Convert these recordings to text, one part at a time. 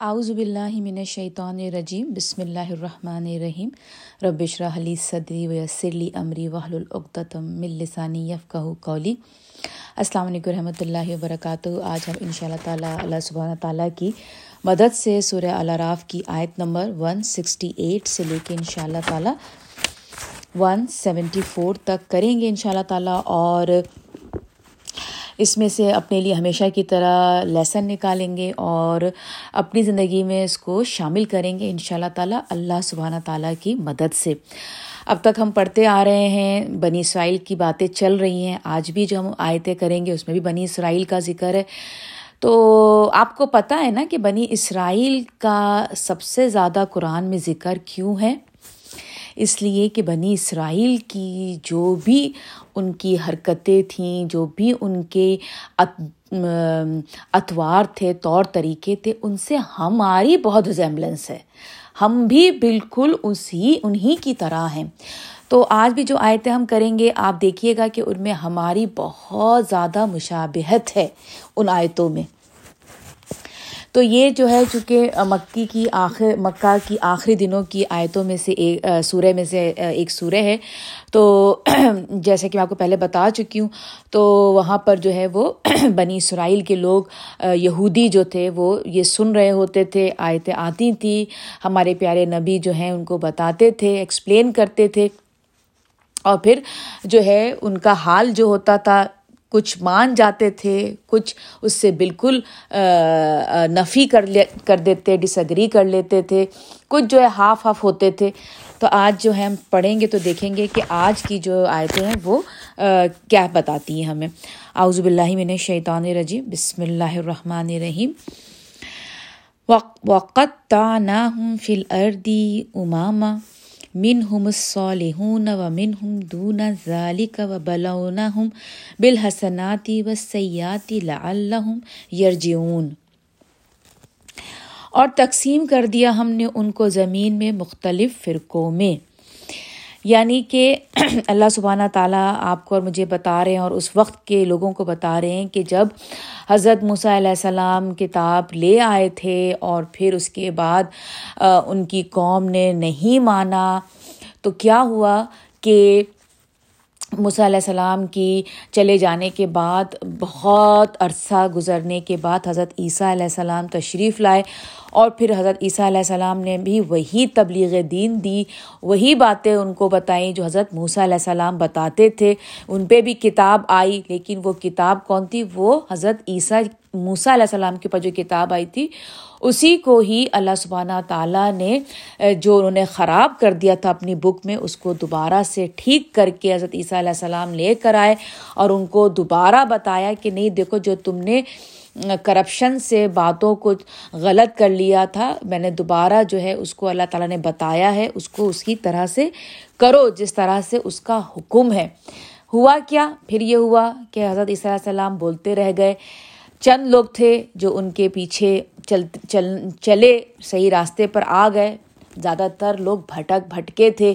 اعوذ باللہ من الشیطان الرجیم، بسم اللہ الرحمن الرحیم. رب اشرح لی صدری ویسر لی امری وحل العقدۃ من لسانی یفقهوا قولی. السلام علیکم رحمۃ اللہ وبرکاتہ. آج ہم ان شاء اللہ تعالیٰ اللہ سبحانہ تعالیٰ کی مدد سے سورہ الاراف کی آیت نمبر 168 سے لے کے ان شاء اللہ تعالیٰ 174 تک کریں گے ان شاء اللہ تعالیٰ. اور اس میں سے اپنے لیے ہمیشہ کی طرح لیسن نکالیں گے اور اپنی زندگی میں اس کو شامل کریں گے ان شاء اللہ تعالیٰ اللہ سبحانہ تعالیٰ کی مدد سے۔ اب تک ہم پڑھتے آ رہے ہیں، بنی اسرائیل کی باتیں چل رہی ہیں۔ آج بھی جو ہم آیتیں کریں گے، اس میں بھی بنی اسرائیل کا ذکر ہے۔ تو آپ کو پتہ ہے نا کہ بنی اسرائیل کا سب سے زیادہ قرآن میں ذکر کیوں ہے؟ اس لیے کہ بنی اسرائیل کی جو بھی ان کی حرکتیں تھیں، جو بھی ان کے اتوار تھے، طور طریقے تھے، ان سے ہماری بہت ریزیمبلنس ہے۔ ہم بھی بالکل اسی انہیں کی طرح ہیں۔ تو آج بھی جو آیتیں ہم کریں گے، آپ دیکھیے گا کہ ان میں ہماری بہت زیادہ مشابہت ہے ان آیتوں میں۔ تو یہ جو ہے چونکہ مکی کی آخر، مکہ کی آخری دنوں کی آیتوں میں سے ایک سورہ میں سے ایک سورہ ہے۔ تو جیسے کہ میں آپ کو پہلے بتا چکی ہوں، تو وہاں پر جو ہے وہ بنی اسرائیل کے لوگ یہودی جو تھے، وہ یہ سن رہے ہوتے تھے، آیتیں آتی تھیں ہمارے پیارے نبی جو ہیں، ان کو بتاتے تھے ایکسپلین کرتے تھے۔ اور پھر جو ہے، ان کا حال جو ہوتا تھا کچھ مان جاتے تھے، کچھ اس سے بالکل نفی کر لے، کر دیتے ڈس ایگری کر لیتے تھے، کچھ جو ہے ہاف ہاف ہوتے تھے۔ تو آج جو ہے ہم پڑھیں گے تو دیکھیں گے کہ آج کی جو آیتیں ہیں وہ کیا بتاتی ہیں ہمیں۔ اعوذ باللہ من الشیطان الرجیم، بسم اللہ الرحمن الرحیم۔ وقت تعناہم فی الارض اماما من ہم الصالحون و من ہم دون ذالک و بلونہم بالحسناتی و سیاتی لعلہم یرجعون۔ اور تقسیم کر دیا ہم نے ان کو زمین میں مختلف فرقوں میں۔ یعنی کہ اللہ سبحانہ تعالیٰ آپ کو اور مجھے بتا رہے ہیں اور اس وقت کے لوگوں کو بتا رہے ہیں کہ جب حضرت موسیٰ علیہ السلام کتاب لے آئے تھے اور پھر اس کے بعد ان کی قوم نے نہیں مانا، تو کیا ہوا کہ موسیٰ علیہ السلام کی چلے جانے کے بعد بہت عرصہ گزرنے کے بعد حضرت عیسیٰ علیہ السلام تشریف لائے اور پھر حضرت عیسیٰ علیہ السلام نے بھی وہی تبلیغ دین دی، وہی باتیں ان کو بتائیں جو حضرت موسیٰ علیہ السلام بتاتے تھے۔ ان پہ بھی کتاب آئی، لیکن وہ کتاب کون تھی؟ وہ حضرت عیسیٰ، موسیٰ علیہ السلام کے اوپر جو کتاب آئی تھی، اسی کو ہی اللہ سبحانہ تعالیٰ نے جو انہوں نے خراب کر دیا تھا اپنی بک میں، اس کو دوبارہ سے ٹھیک کر کے حضرت عیسیٰ علیہ السلام لے کر آئے اور ان کو دوبارہ بتایا کہ نہیں، دیکھو جو تم نے کرپشن سے باتوں کو غلط کر لیا تھا۔ میں نے دوبارہ جو ہے اس کو اللہ تعالیٰ نے بتایا ہے، اس کو اس کی طرح سے کرو جس طرح سے اس کا حکم ہے۔ ہوا کیا؟ پھر یہ ہوا کہ حضرت عیسیٰ علیہ السلام بولتے رہ گئے۔ چند لوگ تھے جو ان کے پیچھے چل چل، چلے، صحیح راستے پر آ گئے۔ زیادہ تر لوگ بھٹک، بھٹکے تھے۔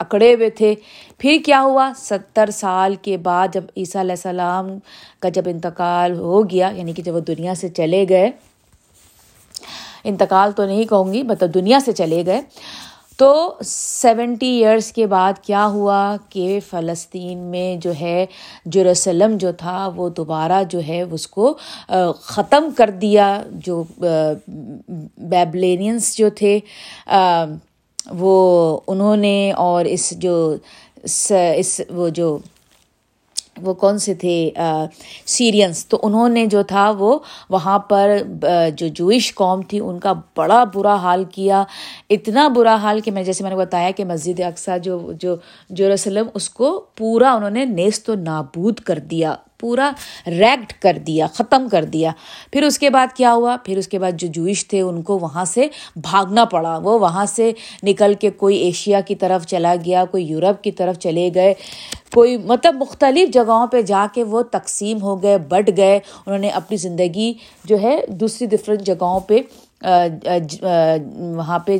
اکڑے ہوئے تھے۔ پھر کیا ہوا؟ ستر سال کے بعد جب عیسیٰ علیہ السلام کا جب انتقال ہو گیا یعنی کہ جب وہ دنیا سے چلے گئے، انتقال تو نہیں کہوں گی مطلب دنیا سے چلے گئے۔ تو سیونٹی ایئرس کے بعد کیا ہوا کہ فلسطین میں جو ہے، جروسلم جو تھا، وہ دوبارہ جو ہے، اس کو ختم کر دیا۔ جو بیبلینینس جو تھے وہ انہوں نے اور اس جو اس وہ جو وہ کون سے تھے سیرینس تو انہوں نے جو تھا وہ وہاں پر جو جوئش قوم تھی، ان کا بڑا برا حال کیا۔ اتنا برا حال کہ میں، جیسے میں نے بتایا کہ مسجد اقسا جو جو یروسلم اس کو پورا انہوں نے نیست و نابود کر دیا۔ پورا ریکٹ کر دیا، ختم کر دیا۔ پھر اس کے بعد کیا ہوا؟ پھر اس کے بعد جو جوئش تھے، ان کو وہاں سے بھاگنا پڑا۔ وہ وہاں سے نکل کے کوئی ایشیا کی طرف چلا گیا، کوئی یورپ کی طرف چلے گئے۔ کوئی مطلب مختلف جگہوں پہ جا کے وہ تقسیم ہو گئے بٹ گئے۔ انہوں نے اپنی زندگی جو ہے دوسری ڈفرینٹ جگہوں پہ وہاں پہ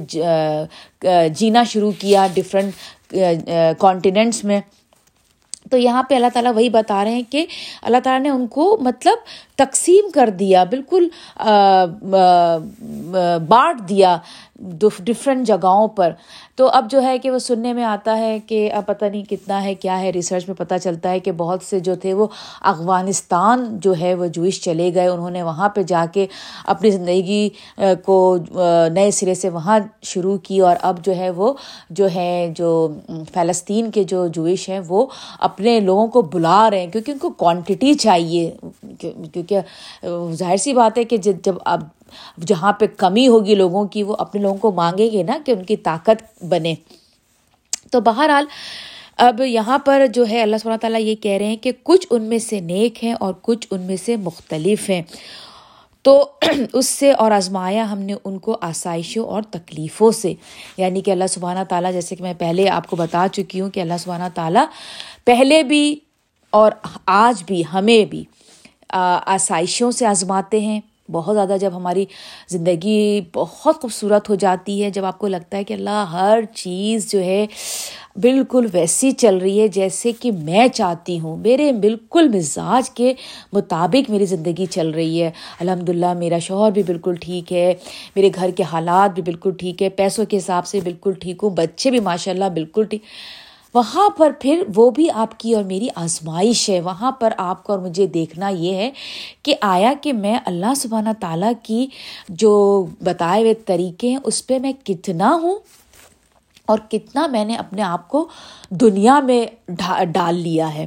جینا شروع کیا ڈفرینٹ کانٹیننٹس میں۔ تو یہاں پہ اللہ تعالیٰ وہی بتا رہے ہیں کہ اللہ تعالیٰ نے ان کو مطلب تقسیم کر دیا، بالکل بانٹ دیا ڈفرینٹ جگہوں پر۔ تو اب جو ہے کہ وہ سننے میں آتا ہے کہ اب پتہ نہیں کتنا ہے، کیا ہے۔ ریسرچ میں پتہ چلتا ہے کہ بہت سے جو تھے وہ افغانستان جو ہے وہ جوئش چلے گئے۔ انہوں نے وہاں پہ جا کے اپنی زندگی کو نئے سرے سے وہاں شروع کی اور اب جو ہے وہ جو ہے جو فلسطین کے جو جوئش ہیں وہ اپنے لوگوں کو بلا رہے ہیں۔ کیونکہ ان کو کوانٹٹی چاہیے کیونکہ ظاہر سی بات ہے کہ جب اب جہاں پہ کمی ہوگی لوگوں کی، وہ اپنے لوگوں کو مانگیں گے نا کہ ان کی طاقت بنے۔ تو بہرحال اب یہاں پر جو ہے اللہ سب تعالیٰ یہ کہہ رہے ہیں کہ کچھ ان میں سے نیک ہیں اور کچھ ان میں سے مختلف ہیں۔ تو اس سے اور آزمایا ہم نے ان کو آسائشوں اور تکلیفوں سے۔ یعنی کہ اللہ سبحانہ تعالیٰ، جیسے کہ میں پہلے آپ کو بتا چکی ہوں کہ اللہ سبحانہ تعالیٰ پہلے بھی اور آج بھی، ہمیں بھی آسائشوں سے آزماتے ہیں۔ بہت زیادہ جب ہماری زندگی بہت خوبصورت ہو جاتی ہے، جب آپ کو لگتا ہے کہ اللہ ہر چیز جو ہے بالکل ویسی چل رہی ہے جیسے کہ میں چاہتی ہوں۔ میرے بالکل مزاج کے مطابق میری زندگی چل رہی ہے۔ الحمد للہ میرا شوہر بھی بالکل ٹھیک ہے۔ میرے گھر کے حالات بھی بالکل ٹھیک ہے۔ پیسوں کے حساب سے بالکل ٹھیک ہوں۔ بچے بھی ماشاء اللہ بالکل ٹھیک۔ وہاں پر پھر وہ بھی آپ کی اور میری آزمائش ہے۔ وہاں پر آپ کو اور مجھے دیکھنا یہ ہے کہ آیا کہ میں اللہ سبحانہ تعالیٰ کی جو بتائے ہوئے طریقے ہیں، اس پہ میں کتنا ہوں اور کتنا میں نے اپنے آپ کو دنیا میں ڈال لیا ہے۔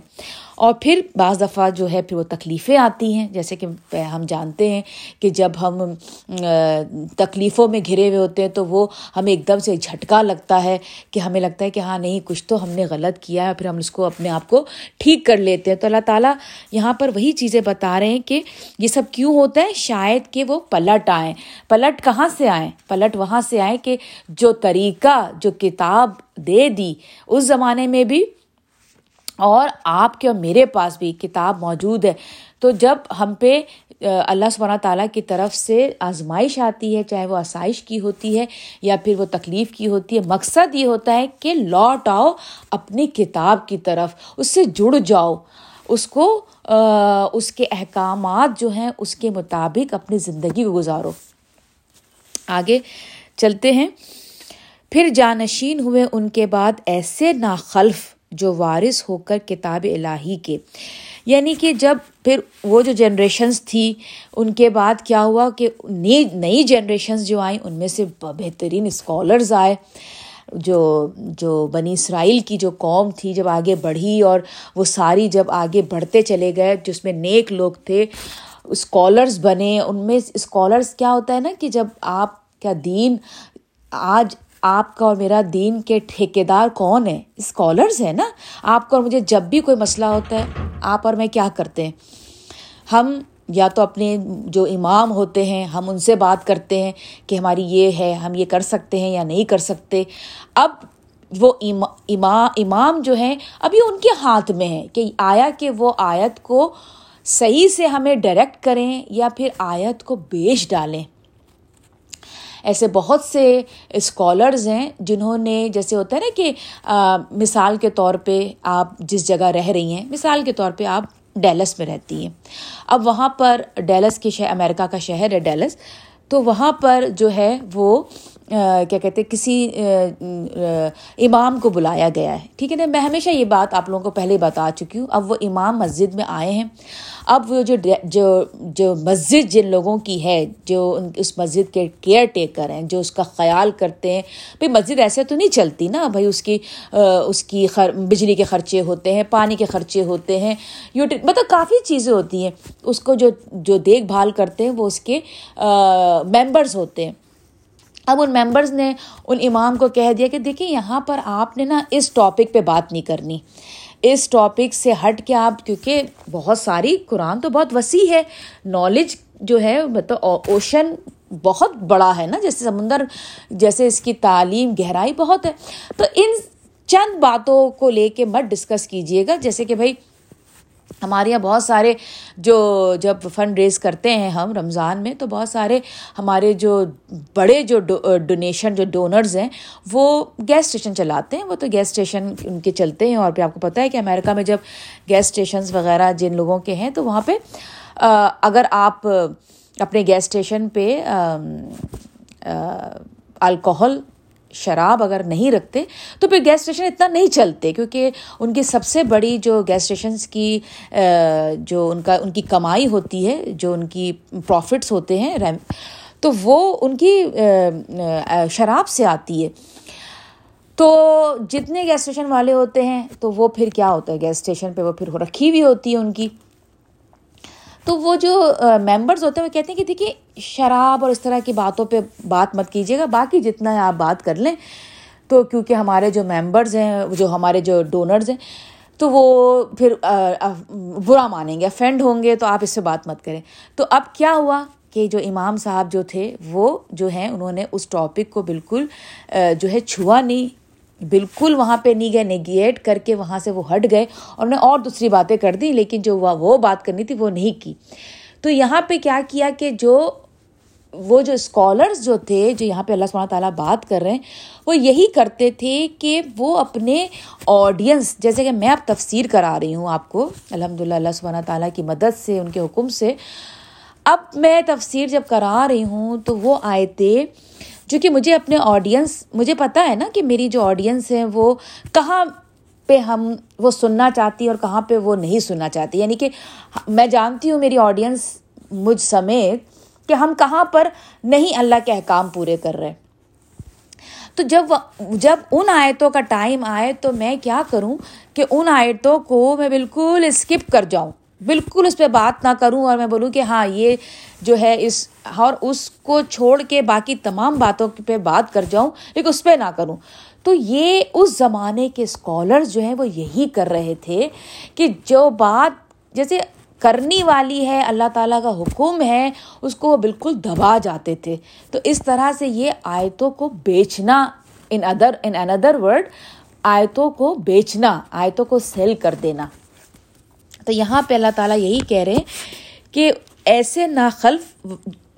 اور پھر بعض دفعہ جو ہے پھر وہ تکلیفیں آتی ہیں، جیسے کہ ہم جانتے ہیں کہ جب ہم تکلیفوں میں گھرے ہوئے ہوتے ہیں تو وہ ہمیں ایک دم سے جھٹکا لگتا ہے کہ ہمیں لگتا ہے کہ ہاں نہیں، کچھ تو ہم نے غلط کیا ہے پھر ہم اس کو اپنے آپ کو ٹھیک کر لیتے ہیں۔ تو اللہ تعالیٰ یہاں پر وہی چیزیں بتا رہے ہیں کہ یہ سب کیوں ہوتا ہے؟ شاید کہ وہ پلٹ آئیں۔ پلٹ کہاں سے آئیں؟ پلٹ وہاں سے آئیں کہ جو طریقہ، جو کتاب دے دی، اس زمانے میں بھی اور آپ کے اور میرے پاس بھی کتاب موجود ہے۔ تو جب ہم پہ اللہ سبحانہ تعالیٰ کی طرف سے آزمائش آتی ہے، چاہے وہ آسائش کی ہوتی ہے یا پھر وہ تکلیف کی ہوتی ہے، مقصد یہ ہوتا ہے کہ لوٹ آؤ اپنی کتاب کی طرف، اس سے جڑ جاؤ۔ اس کو اس کے احکامات جو ہیں، اس کے مطابق اپنی زندگی کو گزارو۔ آگے چلتے ہیں۔ پھر جانشین ہوئے، ان کے بعد ایسے ناخلف جو وارث ہو کر کتاب الہی کے۔ یعنی کہ جب پھر وہ جو جنریشنس تھی، ان کے بعد کیا ہوا کہ نئی نئی جنریشنس جو آئیں، ان میں سے بہترین اسکالرز آئے۔ جو جو بنی اسرائیل کی جو قوم تھی جب آگے بڑھی اور وہ ساری جب آگے بڑھتے چلے گئے، جس میں نیک لوگ تھے اسکالرس بنے۔ ان میں اسکالرس کیا ہوتا ہے نا کہ جب آپ کا دین آج آپ کا اور میرا دین کے ٹھیکے دار کون ہے اسکالرز ہیں نا؟ آپ کو اور مجھے جب بھی کوئی مسئلہ ہوتا ہے، آپ اور میں کیا کرتے ہیں؟ ہم یا تو اپنے جو امام ہوتے ہیں، ہم ان سے بات کرتے ہیں کہ ہماری یہ ہے، ہم یہ کر سکتے ہیں یا نہیں کر سکتے۔ اب وہ امام جو ہیں، ابھی ان کے ہاتھ میں ہے کہ آیا کہ وہ آیت کو صحیح سے ہمیں ڈائریکٹ کریں یا پھر آیت کو بیچ ڈالیں۔ ایسے بہت سے اسکالرز ہیں جنہوں نے جیسے ہوتا ہے نا کہ مثال کے طور پہ آپ جس جگہ رہ رہی ہیں، مثال کے طور پہ آپ ڈیلس میں رہتی ہیں۔ اب وہاں پر ڈیلس کے شہر، امریکہ کا شہر ہے ڈیلس، تو وہاں پر جو ہے وہ کیا کہتے کسی امام کو بلایا گیا ہے۔ ٹھیک ہے نا، میں ہمیشہ یہ بات آپ لوگوں کو پہلے بتا چکی ہوں۔ اب وہ امام مسجد میں آئے ہیں۔ اب وہ جو جو جو مسجد جن لوگوں کی ہے، جو ان، اس مسجد کے کیئر ٹیکر ہیں، جو اس کا خیال کرتے ہیں بھائی مسجد ایسے تو نہیں چلتی نا بھائی اس کی اس کی خر، بجلی کے خرچے ہوتے ہیں، پانی کے خرچے ہوتے ہیں، یوٹی مطلب کافی چیزیں ہوتی ہیں۔ اس کو جو جو دیکھ بھال کرتے ہیں، وہ اس کے ممبرس ہوتے ہیں۔ اب ان ممبرز نے ان امام کو کہہ دیا کہ دیکھیں یہاں پر آپ نے نا اس ٹاپک پہ بات نہیں کرنی۔ اس ٹاپک سے ہٹ کے آپ، کیونکہ بہت ساری، قرآن تو بہت وسیع ہے۔ نالج جو ہے مطلب اوشن بہت بڑا ہے نا۔ جیسے سمندر، جیسے اس کی تعلیم، گہرائی بہت ہے۔ تو ان چند باتوں کو لے کے مت ڈسکس کیجیے گا۔ جیسے کہ بھائی ہمارے یہاں بہت سارے جو جب فنڈ ریز کرتے ہیں ہم رمضان میں، تو بہت سارے ہمارے جو بڑے جو ڈونیشن جو ڈونرز ہیں، وہ گیس اسٹیشن چلاتے ہیں۔ وہ تو گیس اسٹیشن ان کے چلتے ہیں۔ اور پھر آپ کو پتہ ہے کہ امیرکا میں جب گیس اسٹیشنز وغیرہ جن لوگوں کے ہیں، تو وہاں پہ اگر آپ اپنے گیس اسٹیشن پہ الکحل شراب اگر نہیں رکھتے، تو پھر گیس اسٹیشن اتنا نہیں چلتے، کیونکہ ان کی سب سے بڑی جو گیس اسٹیشنس کی جو ان کا، ان کی کمائی ہوتی ہے، جو ان کی پروفٹس ہوتے ہیں تو وہ ان کی شراب سے آتی ہے۔ تو جتنے گیس اسٹیشن والے ہوتے ہیں، تو وہ پھر کیا ہوتا ہے؟ گیس اسٹیشن پہ وہ پھر رکھی ہوئی ہوتی ہے ان کی۔ تو وہ جو ممبرز ہوتے ہیں وہ کہتے ہیں کہ دیکھیے شراب اور اس طرح کی باتوں پہ بات مت کیجیے گا، باقی جتنا ہے آپ بات کر لیں تو کیونکہ ہمارے جو ممبرز ہیں، جو ہمارے جو ڈونرز ہیں، تو وہ پھر برا مانیں گے افینڈ ہوں گے، تو آپ اس سے بات مت کریں۔ تو اب کیا ہوا کہ جو امام صاحب جو تھے، وہ جو ہیں، انہوں نے اس ٹاپک کو بالکل جو ہے، چھوا نہیں۔ بالکل وہاں پہ نہیں گئے نیگیٹ کر کے وہاں سے وہ ہٹ گئے اور انہیں اور دوسری باتیں کر دی لیکن جو وہ بات کرنی تھی وہ نہیں کی۔ تو یہاں پہ کیا کیا کہ جو وہ جو اسکالرس جو تھے، جو یہاں پہ اللہ سبحانہ تعالیٰ بات کر رہے ہیں، وہ یہی کرتے تھے کہ وہ اپنے آڈینس جیسے کہ میں اب تفسیر کرا رہی ہوں آپ کو الحمد للہ اللہ سبحانہ تعالیٰ کی مدد سے، ان کے حکم سے۔ اب میں تفسیر جب کرا رہی ہوں تو وہ آئے تھے جو کہ مجھے اپنے آڈینس مجھے پتا ہے نا کہ میری جو آڈینس ہیں وہ کہاں پہ ہم وہ سننا چاہتی اور کہاں پہ وہ نہیں سننا چاہتی۔ یعنی کہ میں جانتی ہوں میری آڈینس مجھ سمیت کہ ہم کہاں پر نہیں اللہ کے احکام پورے کر رہے۔ تو جب جب ان آیتوں کا ٹائم آئے تو میں کیا کروں کہ ان آیتوں کو میں بالکل اسکپ کر جاؤں۔ بالکل اس پہ بات نہ کروں اور میں بولوں کہ ہاں یہ جو ہے اس، اور اس کو چھوڑ کے باقی تمام باتوں پہ بات کر جاؤں، لیکن اس پہ نہ کروں۔ تو یہ اس زمانے کے اسکالرز جو ہیں وہ یہی کر رہے تھے کہ جو بات جیسے کرنی والی ہے، اللہ تعالیٰ کا حکم ہے، اس کو وہ بالکل دبا جاتے تھے۔ تو اس طرح سے یہ آیتوں کو بیچنا in other in another word آیتوں کو بیچنا، آیتوں کو سیل کر دینا۔ تو یہاں پہ اللہ تعالیٰ یہی کہہ رہے ہیں کہ ایسے ناخلف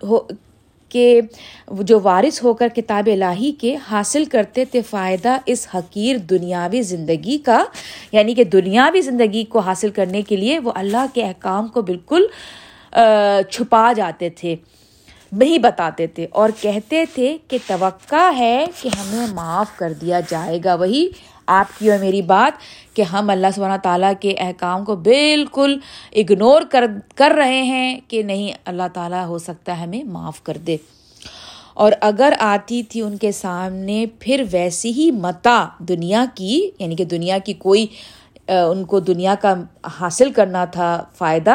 ہو کہ جو وارث ہو کر کتاب الہی کے حاصل کرتے تھے فائدہ اس حقیر دنیاوی زندگی کا یعنی کہ دنیاوی زندگی کو حاصل کرنے کے لیے وہ اللہ کے احکام کو بالکل چھپا جاتے تھے، نہیں بتاتے تھے اور کہتے تھے کہ توقع ہے کہ ہمیں معاف کر دیا جائے گا۔ وہی آپ کی اور میری بات کہ ہم اللہ سبحانہ تعالیٰ کے احکام کو بالکل اگنور کر کر رہے ہیں کہ نہیں، اللہ تعالیٰ ہو سکتا ہے ہمیں معاف کر دے۔ اور اگر آتی تھی ان کے سامنے، پھر ویسی ہی متا دنیا کی یعنی کہ دنیا کی کوئی ان کو دنیا کا حاصل کرنا تھا فائدہ،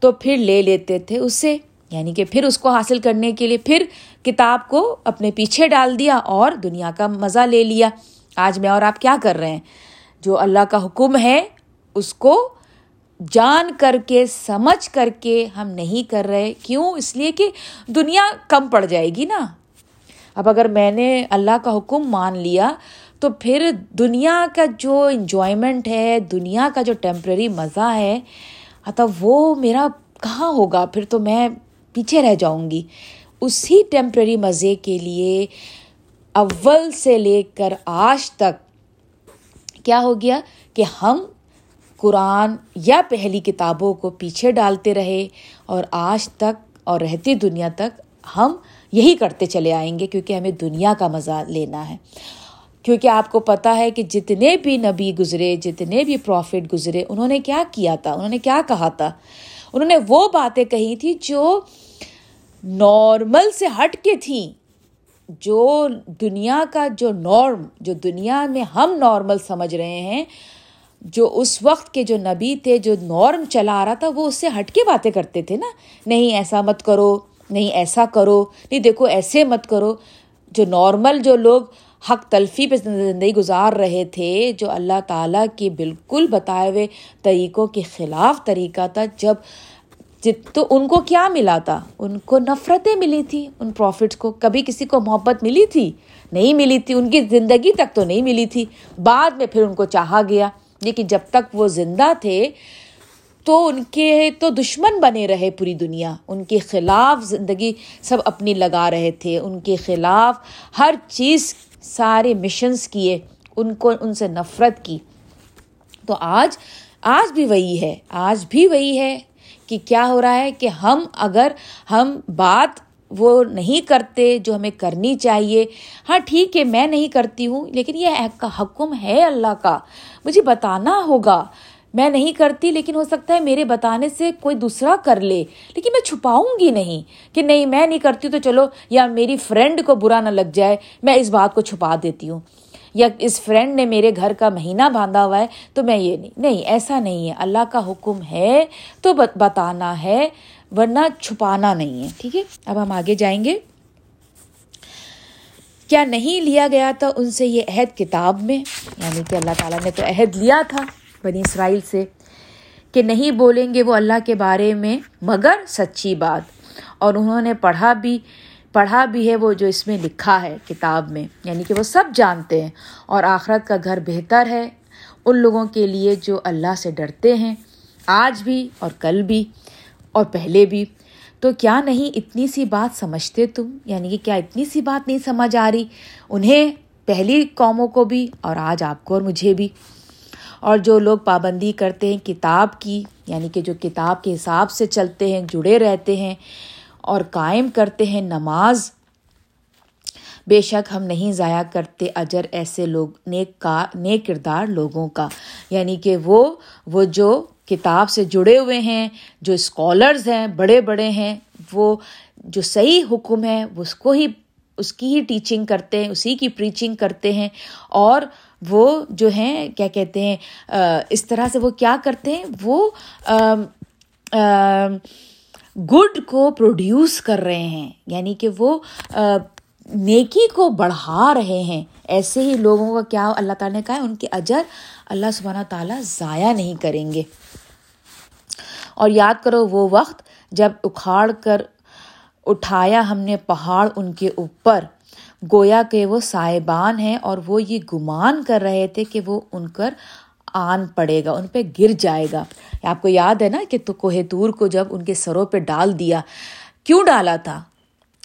تو پھر لے لیتے تھے اسے۔ یعنی کہ پھر اس کو حاصل کرنے کے لیے پھر کتاب کو اپنے پیچھے ڈال دیا اور دنیا کا مزہ لے لیا۔ آج میں اور آپ کیا کر رہے ہیں؟ جو اللہ کا حکم ہے، اس کو جان کر کے، سمجھ کر کے ہم نہیں کر رہے۔ کیوں؟ اس لیے کہ دنیا کم پڑ جائے گی نا۔ اب اگر میں نے اللہ کا حکم مان لیا، تو پھر دنیا کا جو انجوائمنٹ ہے، دنیا کا جو ٹیمپرری مزہ ہے تو وہ میرا کہاں ہوگا؟ پھر تو میں پیچھے رہ جاؤں گی۔ اسی ٹیمپرری مزے کے لیے اول سے لے کر آج تک کیا ہو گیا کہ ہم قرآن یا پہلی کتابوں کو پیچھے ڈالتے رہے اور آج تک اور رہتی دنیا تک ہم یہی کرتے چلے آئیں گے کیونکہ ہمیں دنیا کا مزہ لینا ہے۔ کیونکہ آپ کو پتہ ہے کہ جتنے بھی نبی گزرے، جتنے بھی پروفٹ گزرے، انہوں نے کیا کیا تھا؟ انہوں نے کیا کہا تھا؟ انہوں نے وہ باتیں کہی تھی جو نارمل سے ہٹ کے تھیں۔ جو دنیا کا جو نارم، جو دنیا میں ہم نارمل سمجھ رہے ہیں، جو اس وقت کے جو نبی تھے، جو نارم چلا آ رہا تھا، وہ اس سے ہٹ کے باتیں کرتے تھے نا۔ نہیں، ایسا مت کرو، نہیں، ایسا کرو، نہیں، دیکھو، ایسے مت کرو۔ جو نارمل جو لوگ حق تلفی پہ زندگی گزار رہے تھے، جو اللہ تعالیٰ کے بالکل بتائے ہوئے طریقوں کے خلاف طریقہ تھا، جب جت تو ان کو کیا ملا تھا؟ ان کو نفرتیں ملی تھی ان پروفٹس کو۔ کبھی کسی کو محبت ملی تھی؟ نہیں ملی تھی۔ ان کی زندگی تک تو نہیں ملی تھی۔ بعد میں پھر ان کو چاہا گیا۔ لیکن جب تک وہ زندہ تھے، تو ان کے تو دشمن بنے رہے پوری دنیا۔ ان کے خلاف زندگی سب اپنی لگا رہے تھے۔ ان کے خلاف ہر چیز سارے مشنس کیے۔ ان کو ان سے نفرت کی۔ تو آج آج بھی وہی ہے۔ آج بھی وہی ہے۔ کہ کیا ہو رہا ہے کہ ہم اگر ہم بات وہ نہیں کرتے جو ہمیں کرنی چاہیے۔ ہاں ٹھیک ہے، میں نہیں کرتی ہوں، لیکن یہ حکم ہے اللہ کا۔ مجھے بتانا ہوگا۔ میں نہیں کرتی، لیکن ہو سکتا ہے میرے بتانے سے کوئی دوسرا کر لے۔ لیکن میں چھپاؤں گی نہیں کہ نہیں، میں نہیں کرتی تو چلو، یا میری فرینڈ کو برا نہ لگ جائے، میں اس بات کو چھپا دیتی ہوں۔ یا اس فرینڈ نے میرے گھر کا مہینہ باندھا ہوا ہے، تو میں یہ نہیں نہیں، ایسا نہیں ہے۔ اللہ کا حکم ہے تو بتانا ہے، ورنہ چھپانا نہیں ہے، ٹھیک ہے؟ اب ہم آگے جائیں گے۔ کیا نہیں لیا گیا تھا ان سے یہ عہد کتاب میں؟ یعنی کہ اللہ تعالیٰ نے تو عہد لیا تھا بنی اسرائیل سے کہ نہیں بولیں گے وہ اللہ کے بارے میں، مگر سچی بات۔ اور انہوں نے پڑھا بھی پڑھا بھی ہے وہ جو اس میں لکھا ہے کتاب میں یعنی کہ وہ سب جانتے ہیں اور آخرت کا گھر بہتر ہے۔ ان لوگوں کے لیے جو اللہ سے ڈرتے ہیں، آج بھی اور کل بھی اور پہلے بھی۔ تو کیا نہیں اتنی سی بات سمجھتے تم؟ یعنی کہ کیا اتنی سی بات نہیں سمجھ آ رہی؟ انہیں پہلی قوموں کو بھی اور آج آپ کو اور مجھے بھی۔ اور جو لوگ پابندی کرتے ہیں کتاب کی یعنی کہ جو کتاب کے حساب سے چلتے ہیں، جڑے رہتے ہیں اور قائم کرتے ہیں نماز، بے شک ہم نہیں ضائع کرتے اجر ایسے لوگ، نیک کا، نیک کردار لوگوں کا۔ یعنی کہ وہ وہ جو کتاب سے جڑے ہوئے ہیں، جو اسکالرز ہیں، بڑے بڑے ہیں، وہ جو صحیح حکم ہے اس کو ہی، اس کی ہی ٹیچنگ کرتے ہیں، اسی کی پریچنگ کرتے ہیں۔ اور وہ جو ہیں، کیا کہتے ہیں اس طرح سے وہ کیا کرتے ہیں؟ وہ گڈ کو پروڈیوس کر رہے ہیں یعنی کہ وہ نیکی کو بڑھا رہے ہیں۔ ایسے ہی لوگوں کا کیا اللہ تعالیٰ نے کہا ہے؟ ان کے اجر اللہ سبحانہ تعالیٰ ضائع نہیں کریں گے۔ اور یاد کرو وہ وقت جب اکھاڑ کر اٹھایا ہم نے پہاڑ ان کے اوپر۔ گویا کہ وہ صاحبان ہیں اور وہ یہ گمان کر رہے تھے کہ وہ ان کر آن پڑے گا، ان پہ گر جائے گا۔ آپ کو یاد ہے نا کہ تو کوہ تور کو جب ان کے سروں پہ ڈال دیا، کیوں ڈالا تھا؟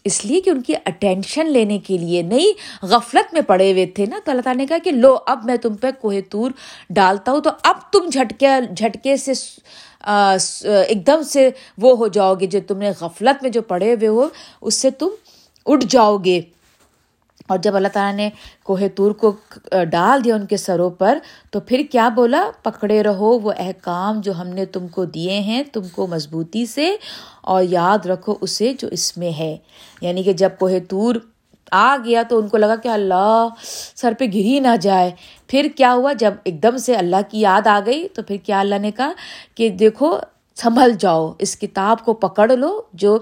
اس لیے کہ ان کی اٹینشن لینے کے لیے نہیں، غفلت میں پڑے ہوئے تھے نا۔ تو اللہ تعالیٰ نے کہا کہ لو، اب میں تم پہ کوہ تور ڈالتا ہوں، تو اب تم جھٹکے جھٹکے سے ایک دم سے وہ ہو جاؤ گے۔ جو تم نے غفلت میں جو پڑے ہوئے ہو، اس سے تم اٹھ جاؤ گے۔ اور جب اللہ تعالیٰ نے کوہ تور کو ڈال دیا ان کے سروں پر، تو پھر کیا بولا؟ پکڑے رہو وہ احکام جو ہم نے تم کو دیے ہیں، تم کو مضبوطی سے، اور یاد رکھو اسے جو اس میں ہے۔ یعنی کہ جب کوہ تور آ گیا تو ان کو لگا کہ اللہ سر پہ گری نہ جائے۔ پھر کیا ہوا؟ جب ایک دم سے اللہ کی یاد آ گئی تو پھر کیا اللہ نے کہا کہ دیکھو، سنبھل جاؤ، اس کتاب کو پکڑ لو جو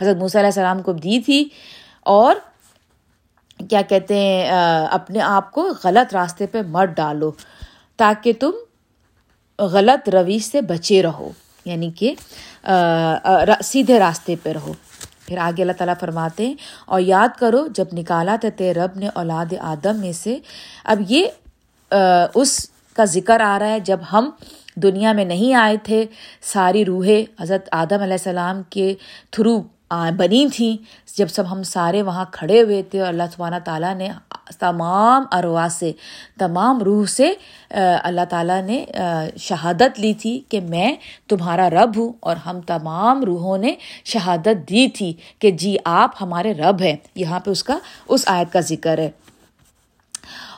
حضرت موسیٰ علیہ السلام کو دی تھی۔ اور کیا کہتے ہیں اپنے آپ کو غلط راستے پہ مت ڈالو، تاکہ تم غلط رویش سے بچے رہو یعنی کہ سیدھے راستے پہ رہو۔ پھر آگے اللہ تعالیٰ فرماتے ہیں، اور یاد کرو، جب نکالا تھا تے رب نے اولاد آدم میں سے، اب یہ اس کا ذکر آ رہا ہے، جب ہم دنیا میں نہیں آئے تھے، ساری روحیں حضرت آدم علیہ السلام کے تھرو بنی تھیں۔ جب سب ہم سارے وہاں کھڑے ہوئے تھے اور اللہ سبحانہ تعالیٰ نے تمام اروا سے، تمام روح سے اللہ تعالیٰ نے شہادت لی تھی کہ میں تمہارا رب ہوں اور ہم تمام روحوں نے شہادت دی تھی کہ جی آپ ہمارے رب ہیں۔ یہاں پہ اس کا، اس آیت کا ذکر ہے۔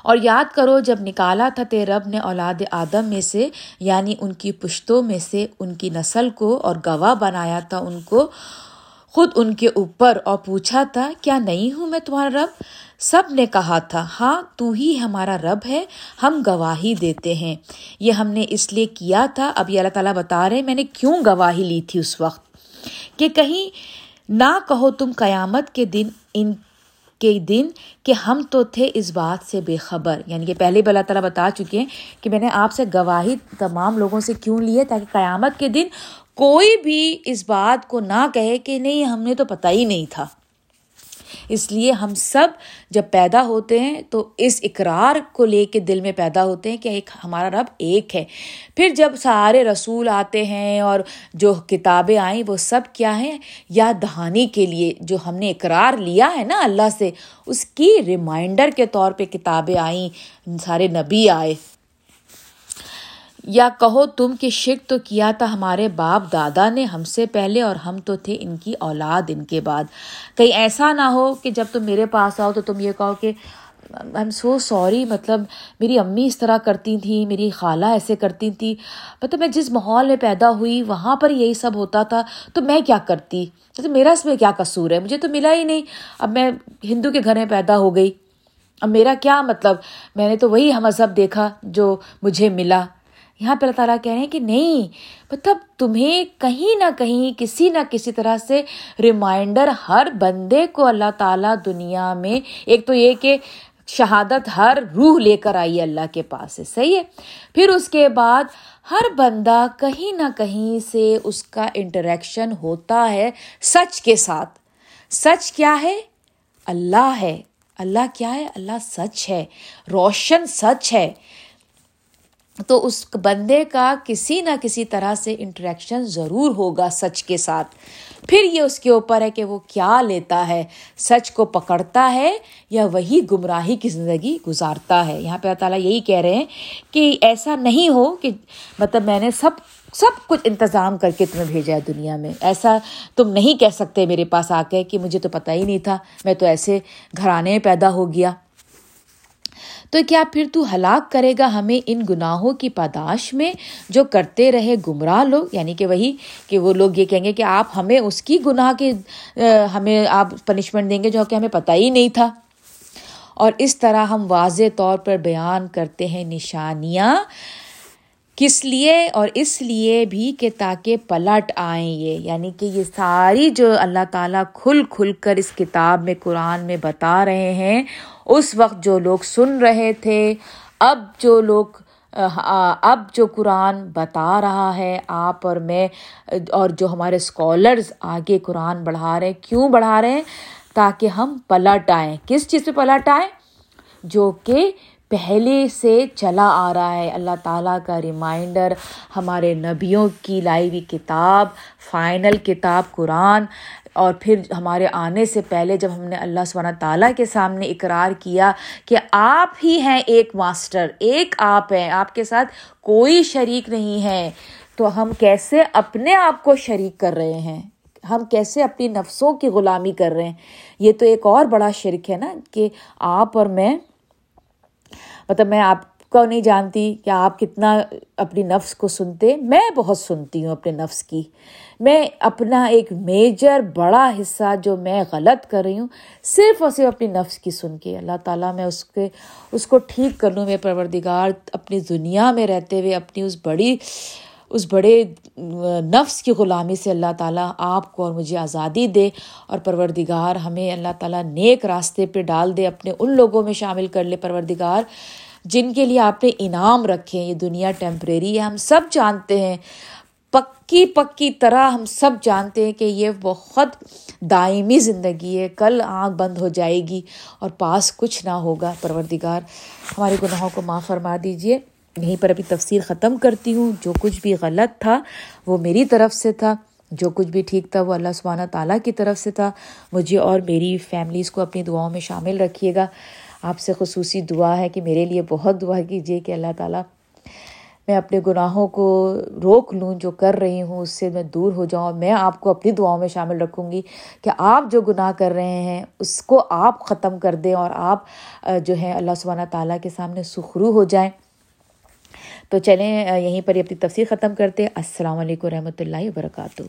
اور یاد کرو، جب نکالا تھا تے رب نے اولاد آدم میں سے یعنی ان کی پشتوں میں سے، ان کی نسل کو اور گواہ بنایا تھا ان کو خود ان کے اوپر اور پوچھا تھا، کیا نہیں ہوں میں تمہارا رب؟ سب نے کہا تھا ہاں تو ہی ہمارا رب ہے، ہم گواہی دیتے ہیں۔ یہ ہم نے اس لیے کیا تھا، اب یہ اللہ تعالیٰ بتا رہے میں نے کیوں گواہی لی تھی اس وقت؟ کہ کہیں نہ کہو تم قیامت کے دن، ان کے دن کہ ہم تو تھے اس بات سے بے خبر۔ یعنی کہ پہلے بھی اللہ تعالیٰ بتا چکے ہیں کہ میں نے آپ سے گواہی تمام لوگوں سے کیوں لی ہے تاکہ قیامت کے دن کوئی بھی اس بات کو نہ کہے کہ نہیں، ہم نے تو پتہ ہی نہیں تھا۔ اس لیے ہم سب جب پیدا ہوتے ہیں تو اس اقرار کو لے کے دل میں پیدا ہوتے ہیں کہ ایک ہمارا رب ایک ہے۔ پھر جب سارے رسول آتے ہیں اور جو کتابیں آئیں، وہ سب کیا ہیں؟ یاد دہانی کے لیے جو ہم نے اقرار لیا ہے نا اللہ سے، اس کی ریمائنڈر کے طور پہ کتابیں آئیں، سارے نبی آئے۔ یا کہو تم کہ شرک تو کیا تھا ہمارے باپ دادا نے ہم سے پہلے اور ہم تو تھے ان کی اولاد ان کے بعد۔ کہیں ایسا نہ ہو کہ جب تم میرے پاس آؤ تو تم یہ کہو کہ آئی ایم سو سوری مطلب میری امی اس طرح کرتی تھیں، میری خالہ ایسے کرتی تھی مطلب میں جس ماحول میں پیدا ہوئی، وہاں پر یہی سب ہوتا تھا، تو میں کیا کرتی؟ تو میرا اس میں کیا قصور ہے؟ مجھے تو ملا ہی نہیں۔ اب میں ہندو کے گھر میں پیدا ہو گئی۔ اب میرا کیا مطلب؟ میں نے تو وہی مذہب دیکھا جو مجھے ملا۔ یہاں پہ اللہ تعالیٰ کہہ رہے ہیں کہ نہیں مطلب تمہیں کہیں نہ کہیں کسی نہ کسی طرح سے ریمائنڈر ہر بندے کو اللہ تعالیٰ دنیا میں، ایک تو یہ کہ شہادت ہر روح لے کر آئی اللہ کے پاس سے، صحیح ہے؟ پھر اس کے بعد ہر بندہ کہیں نہ کہیں سے اس کا انٹریکشن ہوتا ہے سچ کے ساتھ۔ سچ کیا ہے؟ اللہ ہے۔ اللہ کیا ہے؟ اللہ سچ ہے۔ روشن سچ ہے۔ تو اس بندے کا کسی نہ کسی طرح سے انٹریکشن ضرور ہوگا سچ کے ساتھ۔ پھر یہ اس کے اوپر ہے کہ وہ کیا لیتا ہے۔ سچ کو پکڑتا ہے یا وہی گمراہی کی زندگی گزارتا ہے۔ یہاں پہ اللہ تعالیٰ یہی کہہ رہے ہیں کہ ایسا نہیں ہو کہ مطلب میں نے سب سب کچھ انتظام کر کے تمہیں بھیجا ہے دنیا میں۔ ایسا تم نہیں کہہ سکتے میرے پاس آ کے کہ مجھے تو پتہ ہی نہیں تھا، میں تو ایسے گھرانے پیدا ہو گیا۔ تو کیا پھر تو ہلاک کرے گا ہمیں ان گناہوں کی پاداش میں جو کرتے رہے گمراہ لوگ؟ یعنی کہ وہی کہ وہ لوگ یہ کہیں گے کہ آپ ہمیں اس کی گناہ کے ہمیں آپ پنشمنٹ دیں گے جو کہ ہمیں پتہ ہی نہیں تھا۔ اور اس طرح ہم واضح طور پر بیان کرتے ہیں نشانیاں کس لیے اور اس لیے بھی کہ تاکہ پلٹ آئیں یہ یعنی کہ یہ ساری جو اللہ تعالیٰ کھل کھل کر اس کتاب میں، قرآن میں بتا رہے ہیں، اس وقت جو لوگ سن رہے تھے، اب جو لوگ، اب جو قرآن بتا رہا ہے، آپ اور میں اور جو ہمارے اسکالرز آگے قرآن بڑھا رہے ہیں، کیوں بڑھا رہے ہیں؟ تاکہ ہم پلٹ آئیں۔ کس چیز پہ پلٹ آئیں؟ جو کہ پہلے سے چلا آ رہا ہے۔ اللہ تعالیٰ کا ریمائنڈر ہمارے نبیوں کی لائی ہوئی کتاب فائنل کتاب قرآن، اور پھر ہمارے آنے سے پہلے جب ہم نے اللہ سبحانہ تعالیٰ کے سامنے اقرار کیا کہ آپ ہی ہیں ایک ماسٹر ایک آپ ہیں، آپ کے ساتھ کوئی شریک نہیں ہے۔ تو ہم کیسے اپنے آپ کو شریک کر رہے ہیں؟ ہم کیسے اپنی نفسوں کی غلامی کر رہے ہیں؟ یہ تو ایک اور بڑا شرک ہے نا کہ آپ اور میں مطلب میں آپ کو نہیں جانتی کہ آپ کتنا اپنی نفس کو سنتے، میں بہت سنتی ہوں اپنے نفس کی۔ میں اپنا ایک میجر بڑا حصہ جو میں غلط کر رہی ہوں، صرف اور صرف اپنی نفس کی سن کے۔ اللہ تعالیٰ میں اس کے، اس کو ٹھیک کر لوں میں پروردگار اپنی دنیا میں رہتے ہوئے، اپنی اس بڑی اس بڑے نفس کی غلامی سے اللہ تعالیٰ آپ کو اور مجھے آزادی دے اور پروردگار ہمیں اللہ تعالیٰ نیک راستے پہ ڈال دے، اپنے ان لوگوں میں شامل کر لے پروردگار جن کے لیے آپ نے انعام رکھے ہیں۔ یہ دنیا ٹیمپریری ہے، ہم سب جانتے ہیں۔ پکی پکی طرح ہم سب جانتے ہیں کہ یہ بہت دائمی زندگی ہے۔ کل آنکھ بند ہو جائے گی اور پاس کچھ نہ ہوگا۔ پروردگار ہمارے گناہوں کو معاف فرما دیجیے یہیں پر ابھی تفصیل ختم کرتی ہوں۔ جو کچھ بھی غلط تھا، وہ میری طرف سے تھا۔ جو کچھ بھی ٹھیک تھا، وہ اللہ سبحانہ تعالیٰ کی طرف سے تھا۔ مجھے اور میری فیملیز کو اپنی دعاؤں میں شامل رکھیے گا۔ آپ سے خصوصی دعا ہے کہ میرے لیے بہت دعا کیجیے کہ اللہ تعالیٰ میں اپنے گناہوں کو روک لوں، جو کر رہی ہوں، اس سے میں دور ہو جاؤں۔ میں آپ کو اپنی دعاؤں میں شامل رکھوں گی کہ آپ جو گناہ کر رہے ہیں، اس کو آپ ختم کر دیں اور آپ جو ہے اللہ سبحانہ تعالیٰ کے سامنے سخرو ہو جائیں۔ تو چلیں یہیں پر اپنی تفصیل ختم کرتے السلام علیکم رحمۃ اللہ وبرکاتہ۔